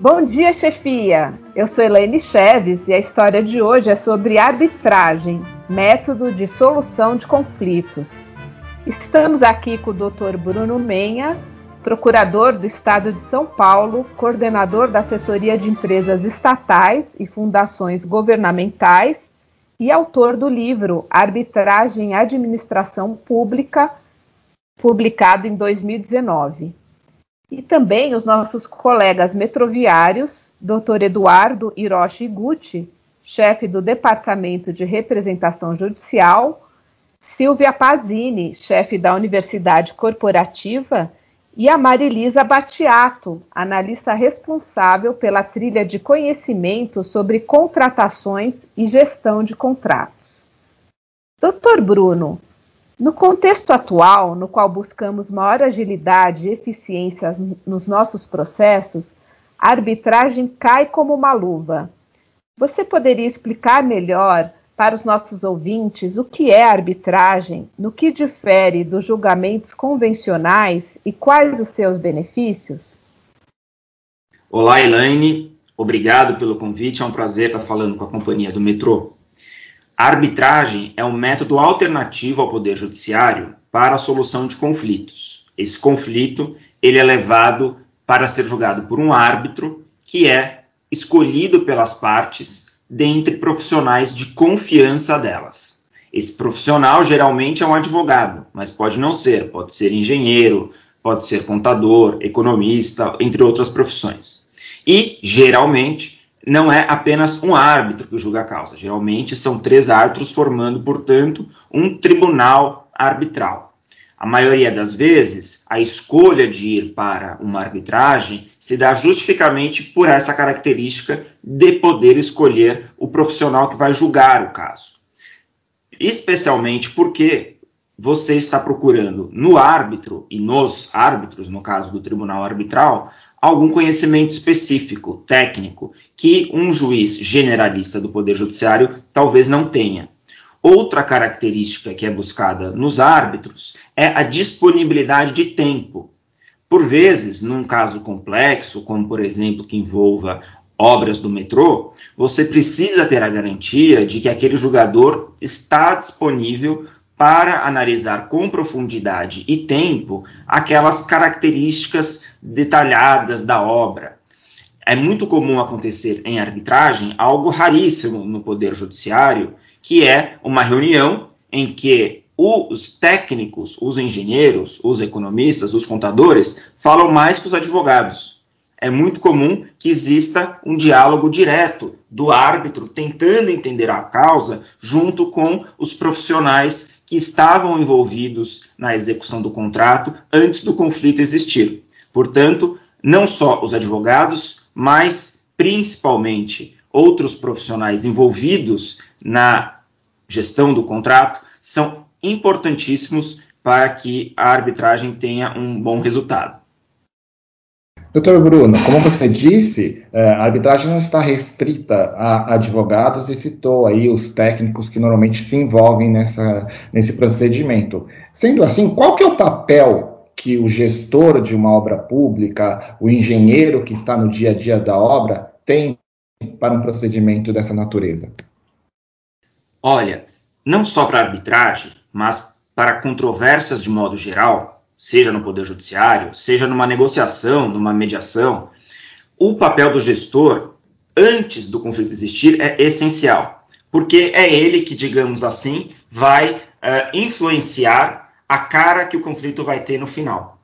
Bom dia, chefia! Eu sou Elaine Cheves e a história de hoje é sobre arbitragem, método de solução de conflitos. Estamos aqui com o Dr. Bruno Menha, procurador do Estado de São Paulo, coordenador da assessoria de empresas estatais e fundações governamentais e autor do livro Arbitragem e Administração Pública, publicado em 2019 e também os nossos colegas metroviários, Dr. Eduardo Hiroshi Gucci, chefe do Departamento de Representação Judicial, Silvia Pazini, chefe da Universidade Corporativa, e a Marilisa Batiato, analista responsável pela trilha de conhecimento sobre contratações e gestão de contratos. Doutor Bruno, no contexto atual, no qual buscamos maior agilidade e eficiência nos nossos processos, a arbitragem cai como uma luva. Você poderia explicar melhor para os nossos ouvintes o que é arbitragem, no que difere dos julgamentos convencionais e quais os seus benefícios? Olá, Elaine. Obrigado pelo convite. É um prazer estar falando com a companhia do metrô. A arbitragem é um método alternativo ao poder judiciário para a solução de conflitos. Esse conflito ele é levado para ser julgado por um árbitro que é escolhido pelas partes dentre profissionais de confiança delas. Esse profissional geralmente é um advogado, mas pode não ser, pode ser engenheiro, pode ser contador, economista, entre outras profissões. E geralmente não é apenas um árbitro que julga a causa. Geralmente são três árbitros formando, portanto, um tribunal arbitral. A maioria das vezes, a escolha de ir para uma arbitragem se dá justificamente por essa característica de poder escolher o profissional que vai julgar o caso. Especialmente porque você está procurando no árbitro e nos árbitros, no caso do tribunal arbitral, algum conhecimento específico, técnico, que um juiz generalista do Poder Judiciário talvez não tenha. Outra característica que é buscada nos árbitros é a disponibilidade de tempo. Por vezes, num caso complexo, como por exemplo que envolva obras do metrô, você precisa ter a garantia de que aquele julgador está disponível para analisar com profundidade e tempo aquelas características detalhadas da obra. É muito comum acontecer em arbitragem algo raríssimo no Poder Judiciário, que é uma reunião em que os técnicos, os engenheiros, os economistas, os contadores falam mais que os advogados. É muito comum que exista um diálogo direto do árbitro tentando entender a causa junto com os profissionais que estavam envolvidos na execução do contrato antes do conflito existir. Portanto, não só os advogados, mas principalmente outros profissionais envolvidos na gestão do contrato são importantíssimos para que a arbitragem tenha um bom resultado. Doutor Bruno, como você disse, é, a arbitragem não está restrita a advogados e citou aí os técnicos que normalmente se envolvem nessa, nesse procedimento. Sendo assim, qual que é o papel que o gestor de uma obra pública, o engenheiro que está no dia a dia da obra, tem para um procedimento dessa natureza? Olha, não só para arbitragem, mas para controvérsias de modo geral, seja no Poder Judiciário, seja numa negociação, numa mediação, o papel do gestor, antes do conflito existir, é essencial, porque é ele que, digamos assim, vai uh, influenciar a cara que o conflito vai ter no final.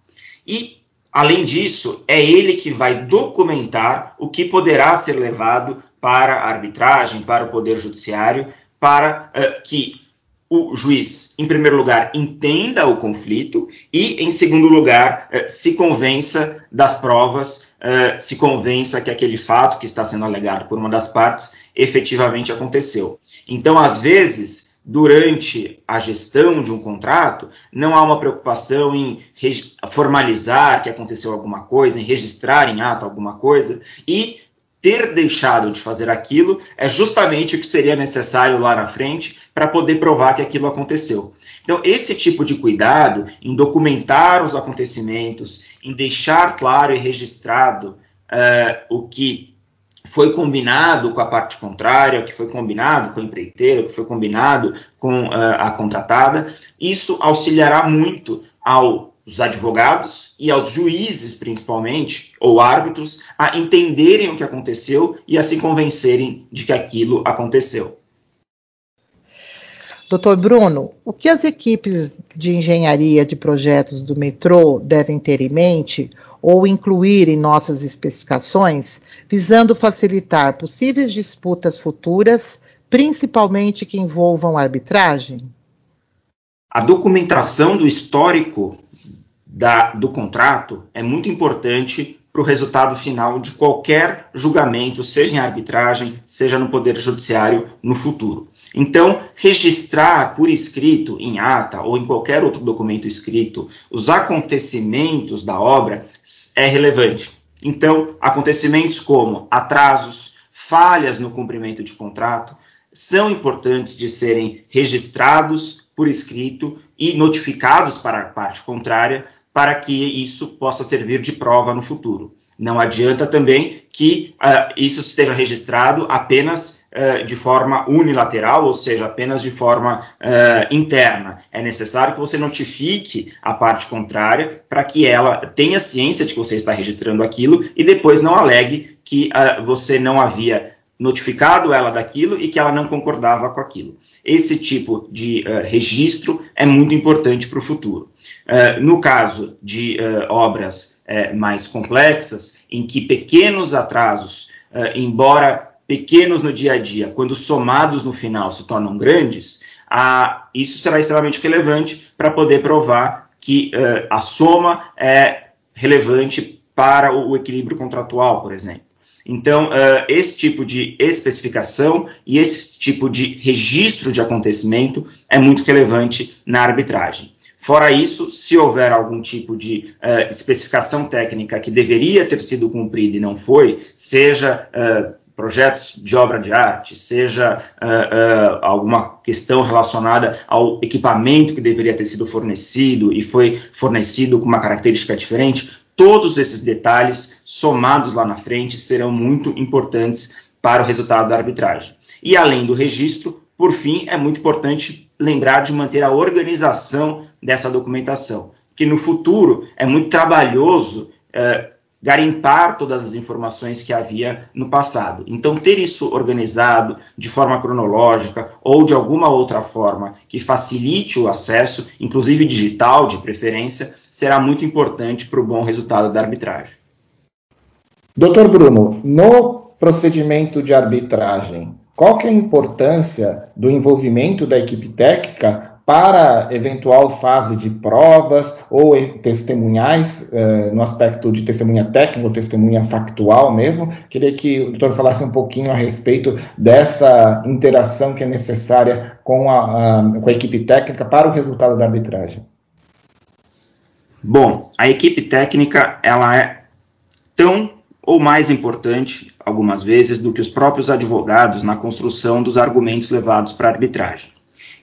E, além disso, é ele que vai documentar o que poderá ser levado para a arbitragem, para o Poder Judiciário, para uh, que o juiz, em primeiro lugar, entenda o conflito e, em segundo lugar, uh, se convença das provas, uh, se convença que aquele fato que está sendo alegado por uma das partes efetivamente aconteceu. Então, às vezes, durante a gestão de um contrato, não há uma preocupação em formalizar que aconteceu alguma coisa, em registrar em ato alguma coisa, e ter deixado de fazer aquilo é justamente o que seria necessário lá na frente para poder provar que aquilo aconteceu. Então, esse tipo de cuidado em documentar os acontecimentos, em deixar claro e registrado uh, o que foi combinado com a parte contrária, que foi combinado com o empreiteiro, que foi combinado com uh, a contratada. Isso auxiliará muito aos advogados e aos juízes, principalmente, ou árbitros, a entenderem o que aconteceu e a se convencerem de que aquilo aconteceu. Doutor Bruno, o que as equipes de engenharia de projetos do metrô devem ter em mente ou incluir em nossas especificações, visando facilitar possíveis disputas futuras, principalmente que envolvam arbitragem? A documentação do histórico da, do contrato é muito importante para o resultado final de qualquer julgamento, seja em arbitragem, seja no Poder Judiciário no futuro. Então, registrar por escrito, em ata ou em qualquer outro documento escrito, os acontecimentos da obra é relevante. Então, acontecimentos como atrasos, falhas no cumprimento de contrato, são importantes de serem registrados por escrito e notificados para a parte contrária, para que isso possa servir de prova no futuro. Não adianta também que uh, isso esteja registrado apenas de forma unilateral, ou seja, apenas de forma uh, interna. É necessário que você notifique a parte contrária para que ela tenha ciência de que você está registrando aquilo e depois não alegue que uh, você não havia notificado ela daquilo e que ela não concordava com aquilo. Esse tipo de uh, registro é muito importante para o futuro. No caso de obras mais complexas, em que pequenos atrasos, embora pequenos no dia a dia, quando somados no final se tornam grandes, a, isso será extremamente relevante para poder provar que uh, a soma é relevante para o, o equilíbrio contratual, por exemplo. Então, uh, esse tipo de especificação e esse tipo de registro de acontecimento é muito relevante na arbitragem. Fora isso, se houver algum tipo de uh, especificação técnica que deveria ter sido cumprida e não foi, seja projetos de obra de arte, seja uh, uh, alguma questão relacionada ao equipamento que deveria ter sido fornecido e foi fornecido com uma característica diferente, todos esses detalhes somados lá na frente serão muito importantes para o resultado da arbitragem. E além do registro, por fim, é muito importante lembrar de manter a organização dessa documentação, que no futuro é muito trabalhoso uh, garimpar todas as informações que havia no passado. Então, ter isso organizado de forma cronológica ou de alguma outra forma que facilite o acesso, inclusive digital, de preferência, será muito importante para o bom resultado da arbitragem. Doutor Bruno, no procedimento de arbitragem, qual que é a importância do envolvimento da equipe técnica para eventual fase de provas ou testemunhais, eh, no aspecto de testemunha técnica ou testemunha factual mesmo. Queria que o doutor falasse um pouquinho a respeito dessa interação que é necessária com a, a, com a equipe técnica para o resultado da arbitragem. Bom, a equipe técnica ela é tão ou mais importante, algumas vezes, do que os próprios advogados na construção dos argumentos levados para a arbitragem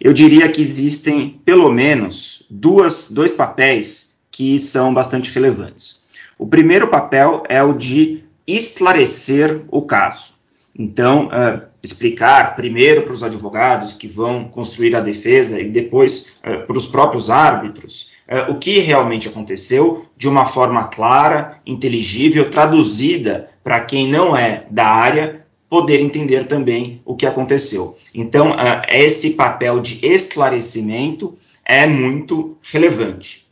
eu diria que existem pelo menos duas, dois papéis que são bastante relevantes. O primeiro papel é o de esclarecer o caso. Então, uh, explicar primeiro para os advogados que vão construir a defesa e depois uh, para os próprios árbitros uh, o que realmente aconteceu de uma forma clara, inteligível, traduzida para quem não é da área poder entender também o que aconteceu. Então, uh, esse papel de esclarecimento é muito relevante.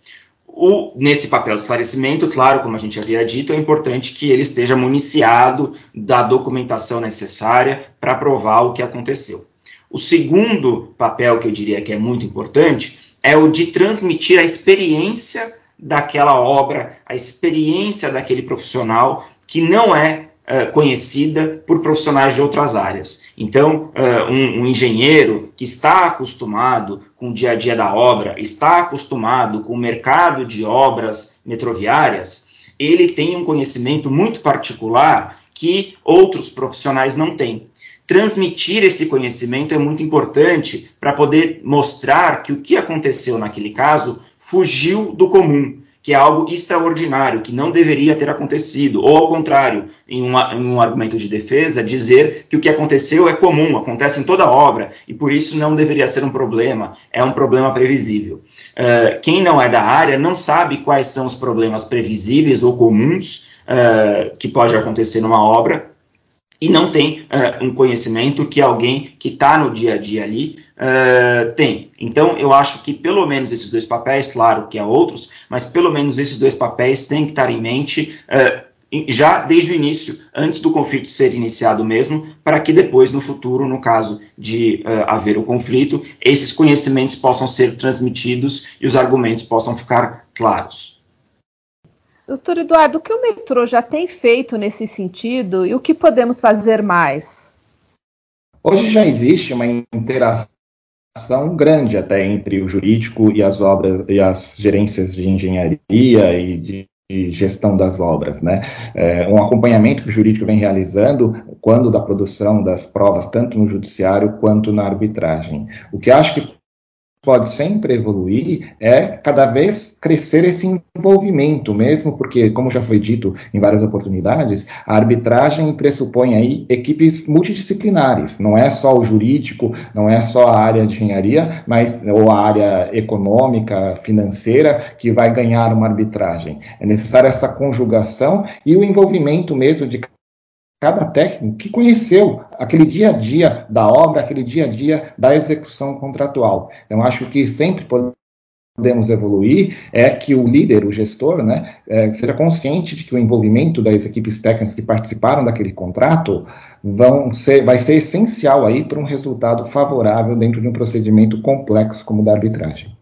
O, nesse papel de esclarecimento, claro, como a gente havia dito, é importante que ele esteja municiado da documentação necessária para provar o que aconteceu. O segundo papel que eu diria que é muito importante é o de transmitir a experiência daquela obra, a experiência daquele profissional que não é uh, conhecida por profissionais de outras áreas. Então, uh, um, um, engenheiro que está acostumado com o dia a dia da obra, está acostumado com o mercado de obras metroviárias, ele tem um conhecimento muito particular que outros profissionais não têm. Transmitir esse conhecimento é muito importante para poder mostrar que o que aconteceu naquele caso fugiu do comum, que é algo extraordinário, que não deveria ter acontecido, ou ao contrário, em, uma, em, um argumento de defesa, dizer que o que aconteceu é comum, acontece em toda obra, e por isso não deveria ser um problema, é um problema previsível. Uh, quem não é da área não sabe quais são os problemas previsíveis ou comuns uh, que pode acontecer numa obra, e não tem uh, um conhecimento que alguém que está no dia a dia ali uh, tem. Então, eu acho que pelo menos esses dois papéis, claro que há outros, mas pelo menos esses dois papéis têm que estar em mente uh, já desde o início, antes do conflito ser iniciado mesmo, para que depois, no futuro, no caso de haver o conflito, esses conhecimentos possam ser transmitidos e os argumentos possam ficar claros. Doutor Eduardo, o que o metrô já tem feito nesse sentido e o que podemos fazer mais? Hoje já existe uma interação grande até entre o jurídico e as obras e as gerências de engenharia e de gestão das obras, né? É, um acompanhamento que o jurídico vem realizando quando da produção das provas, tanto no judiciário quanto na arbitragem. O que acho que pode sempre evoluir é cada vez crescer esse envolvimento mesmo, porque, como já foi dito em várias oportunidades, a arbitragem pressupõe aí equipes multidisciplinares, não é só o jurídico, não é só a área de engenharia, mas ou a área econômica, financeira que vai ganhar uma arbitragem. É necessária essa conjugação e o envolvimento mesmo de cada técnico que conheceu aquele dia a dia da obra, aquele dia a dia da execução contratual. Então, acho que sempre podemos evoluir é que o líder, o gestor, né, é, seja consciente de que o envolvimento das equipes técnicas que participaram daquele contrato vão ser, vai ser essencial aí para um resultado favorável dentro de um procedimento complexo como o da arbitragem.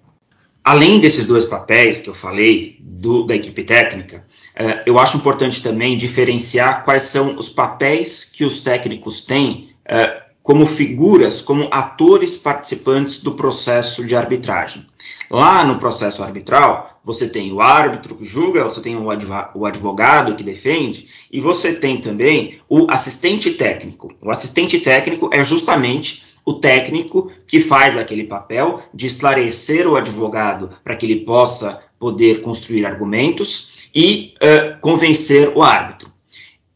Além desses dois papéis que eu falei do, da equipe técnica, uh, eu acho importante também diferenciar quais são os papéis que os técnicos têm uh, como figuras, como atores participantes do processo de arbitragem. Lá no processo arbitral, você tem o árbitro que julga, você tem o advogado que defende, e você tem também o assistente técnico. O assistente técnico é justamente o técnico que faz aquele papel de esclarecer o advogado para que ele possa poder construir argumentos e uh, convencer o árbitro.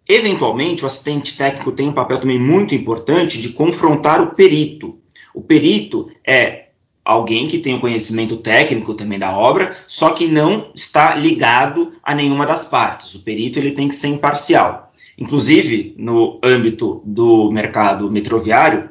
Eventualmente, o assistente técnico tem um papel também muito importante de confrontar o perito. O perito é alguém que tem o um conhecimento técnico também da obra, só que não está ligado a nenhuma das partes. O perito ele tem que ser imparcial. Inclusive, no âmbito do mercado metroviário,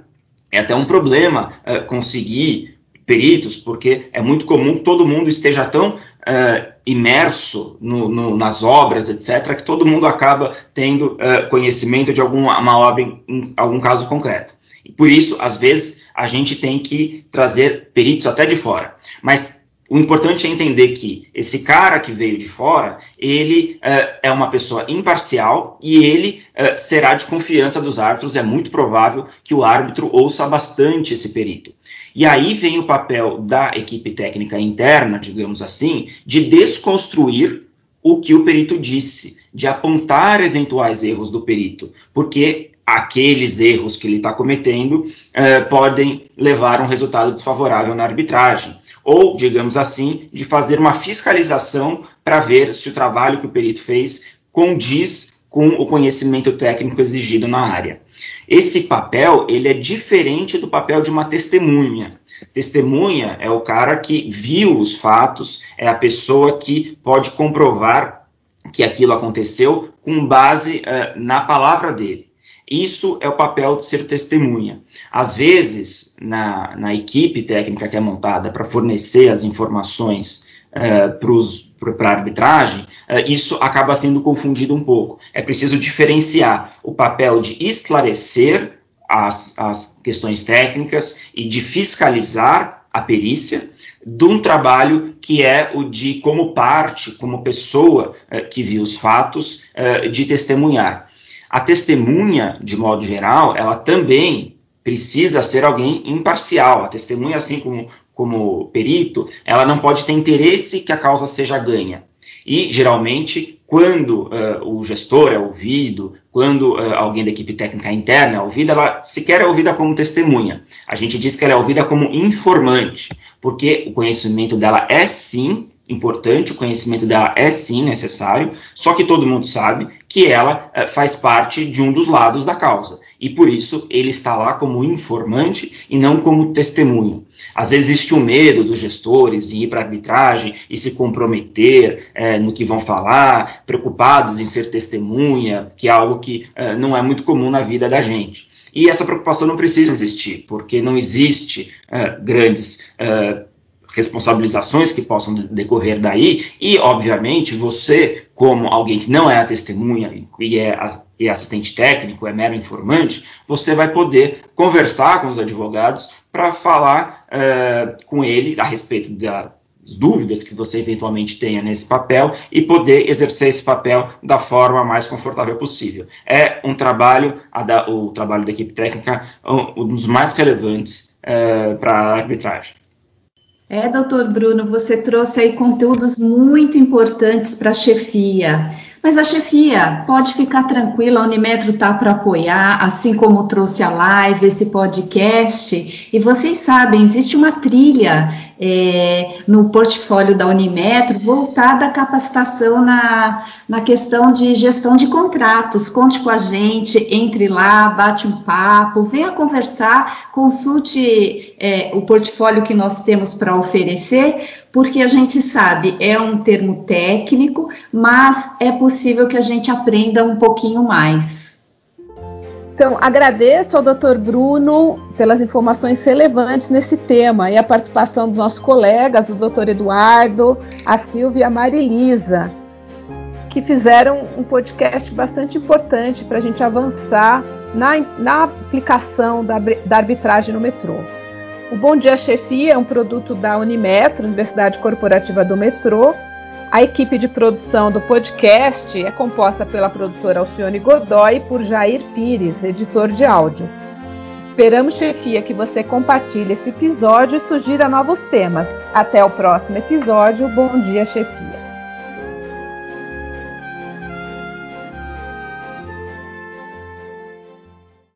é até um problema uh, conseguir peritos, porque é muito comum que todo mundo esteja tão uh, imerso no, no, nas obras, etc., que todo mundo acaba tendo uh, conhecimento de alguma obra em, em algum caso concreto. E por isso, às vezes, a gente tem que trazer peritos até de fora. Mas o importante é entender que esse cara que veio de fora, ele uh, é uma pessoa imparcial e ele uh, será de confiança dos árbitros. É muito provável que o árbitro ouça bastante esse perito. E aí vem o papel da equipe técnica interna, digamos assim, de desconstruir o que o perito disse, de apontar eventuais erros do perito, porque aqueles erros que ele está cometendo uh, podem levar a um resultado desfavorável na arbitragem ou, digamos assim, de fazer uma fiscalização para ver se o trabalho que o perito fez condiz com o conhecimento técnico exigido na área. Esse papel ele é diferente do papel de uma testemunha. Testemunha é o cara que viu os fatos, é a pessoa que pode comprovar que aquilo aconteceu com base uh, na palavra dele. Isso é o papel de ser testemunha. Às vezes, na, na equipe técnica que é montada para fornecer as informações uh, para a arbitragem, uh, isso acaba sendo confundido um pouco. É preciso diferenciar o papel de esclarecer as, as questões técnicas e de fiscalizar a perícia de um trabalho que é o de, como parte, como pessoa uh, que viu os fatos, uh, de testemunhar. A testemunha, de modo geral, ela também precisa ser alguém imparcial. A testemunha, assim como, como perito, ela não pode ter interesse que a causa seja ganha. E, geralmente, quando uh, o gestor é ouvido, quando uh, alguém da equipe técnica interna é ouvida, ela sequer é ouvida como testemunha. A gente diz que ela é ouvida como informante, porque o conhecimento dela é sim importante, o conhecimento dela é sim necessário, só que todo mundo sabe que ela é, faz parte de um dos lados da causa. E por isso ele está lá como informante e não como testemunho. Às vezes existe o um medo dos gestores de ir para a arbitragem e se comprometer é, no que vão falar, preocupados em ser testemunha, que é algo que é, não é muito comum na vida da gente. E essa preocupação não precisa existir, porque não existe grandes responsabilizações que possam decorrer daí, e, obviamente, você, como alguém que não é a testemunha e é, a, e é assistente técnico, é mero informante, você vai poder conversar com os advogados para falar uh, com ele a respeito da, dúvidas que você eventualmente tenha nesse papel e poder exercer esse papel da forma mais confortável possível. É um trabalho, da, o trabalho da equipe técnica, um, um dos mais relevantes é, para a arbitragem. É, doutor Bruno, você trouxe aí conteúdos muito importantes para a chefia. Mas a chefia pode ficar tranquila, a Unimetro está para apoiar, assim como trouxe a live, esse podcast. E vocês sabem, existe uma trilha é, no portfólio da Unimetro voltada à capacitação na, na questão de gestão de contratos. Conte com a gente, entre lá, bate um papo, venha conversar, consulte é, o portfólio que nós temos para oferecer, porque a gente sabe, é um termo técnico, mas é possível que a gente aprenda um pouquinho mais. Então, agradeço ao Dr. Bruno pelas informações relevantes nesse tema e a participação dos nossos colegas, o Dr. Eduardo, a Silvia e a Marilisa, que fizeram um podcast bastante importante para a gente avançar na, na aplicação da, da arbitragem no metrô. O Bom Dia Chefia é um produto da Unimetro, Universidade Corporativa do Metrô, a equipe de produção do podcast é composta pela produtora Alcione Godoy e por Jair Pires, editor de áudio. Esperamos, chefia, que você compartilhe esse episódio e sugira novos temas. Até o próximo episódio. Bom dia, chefia.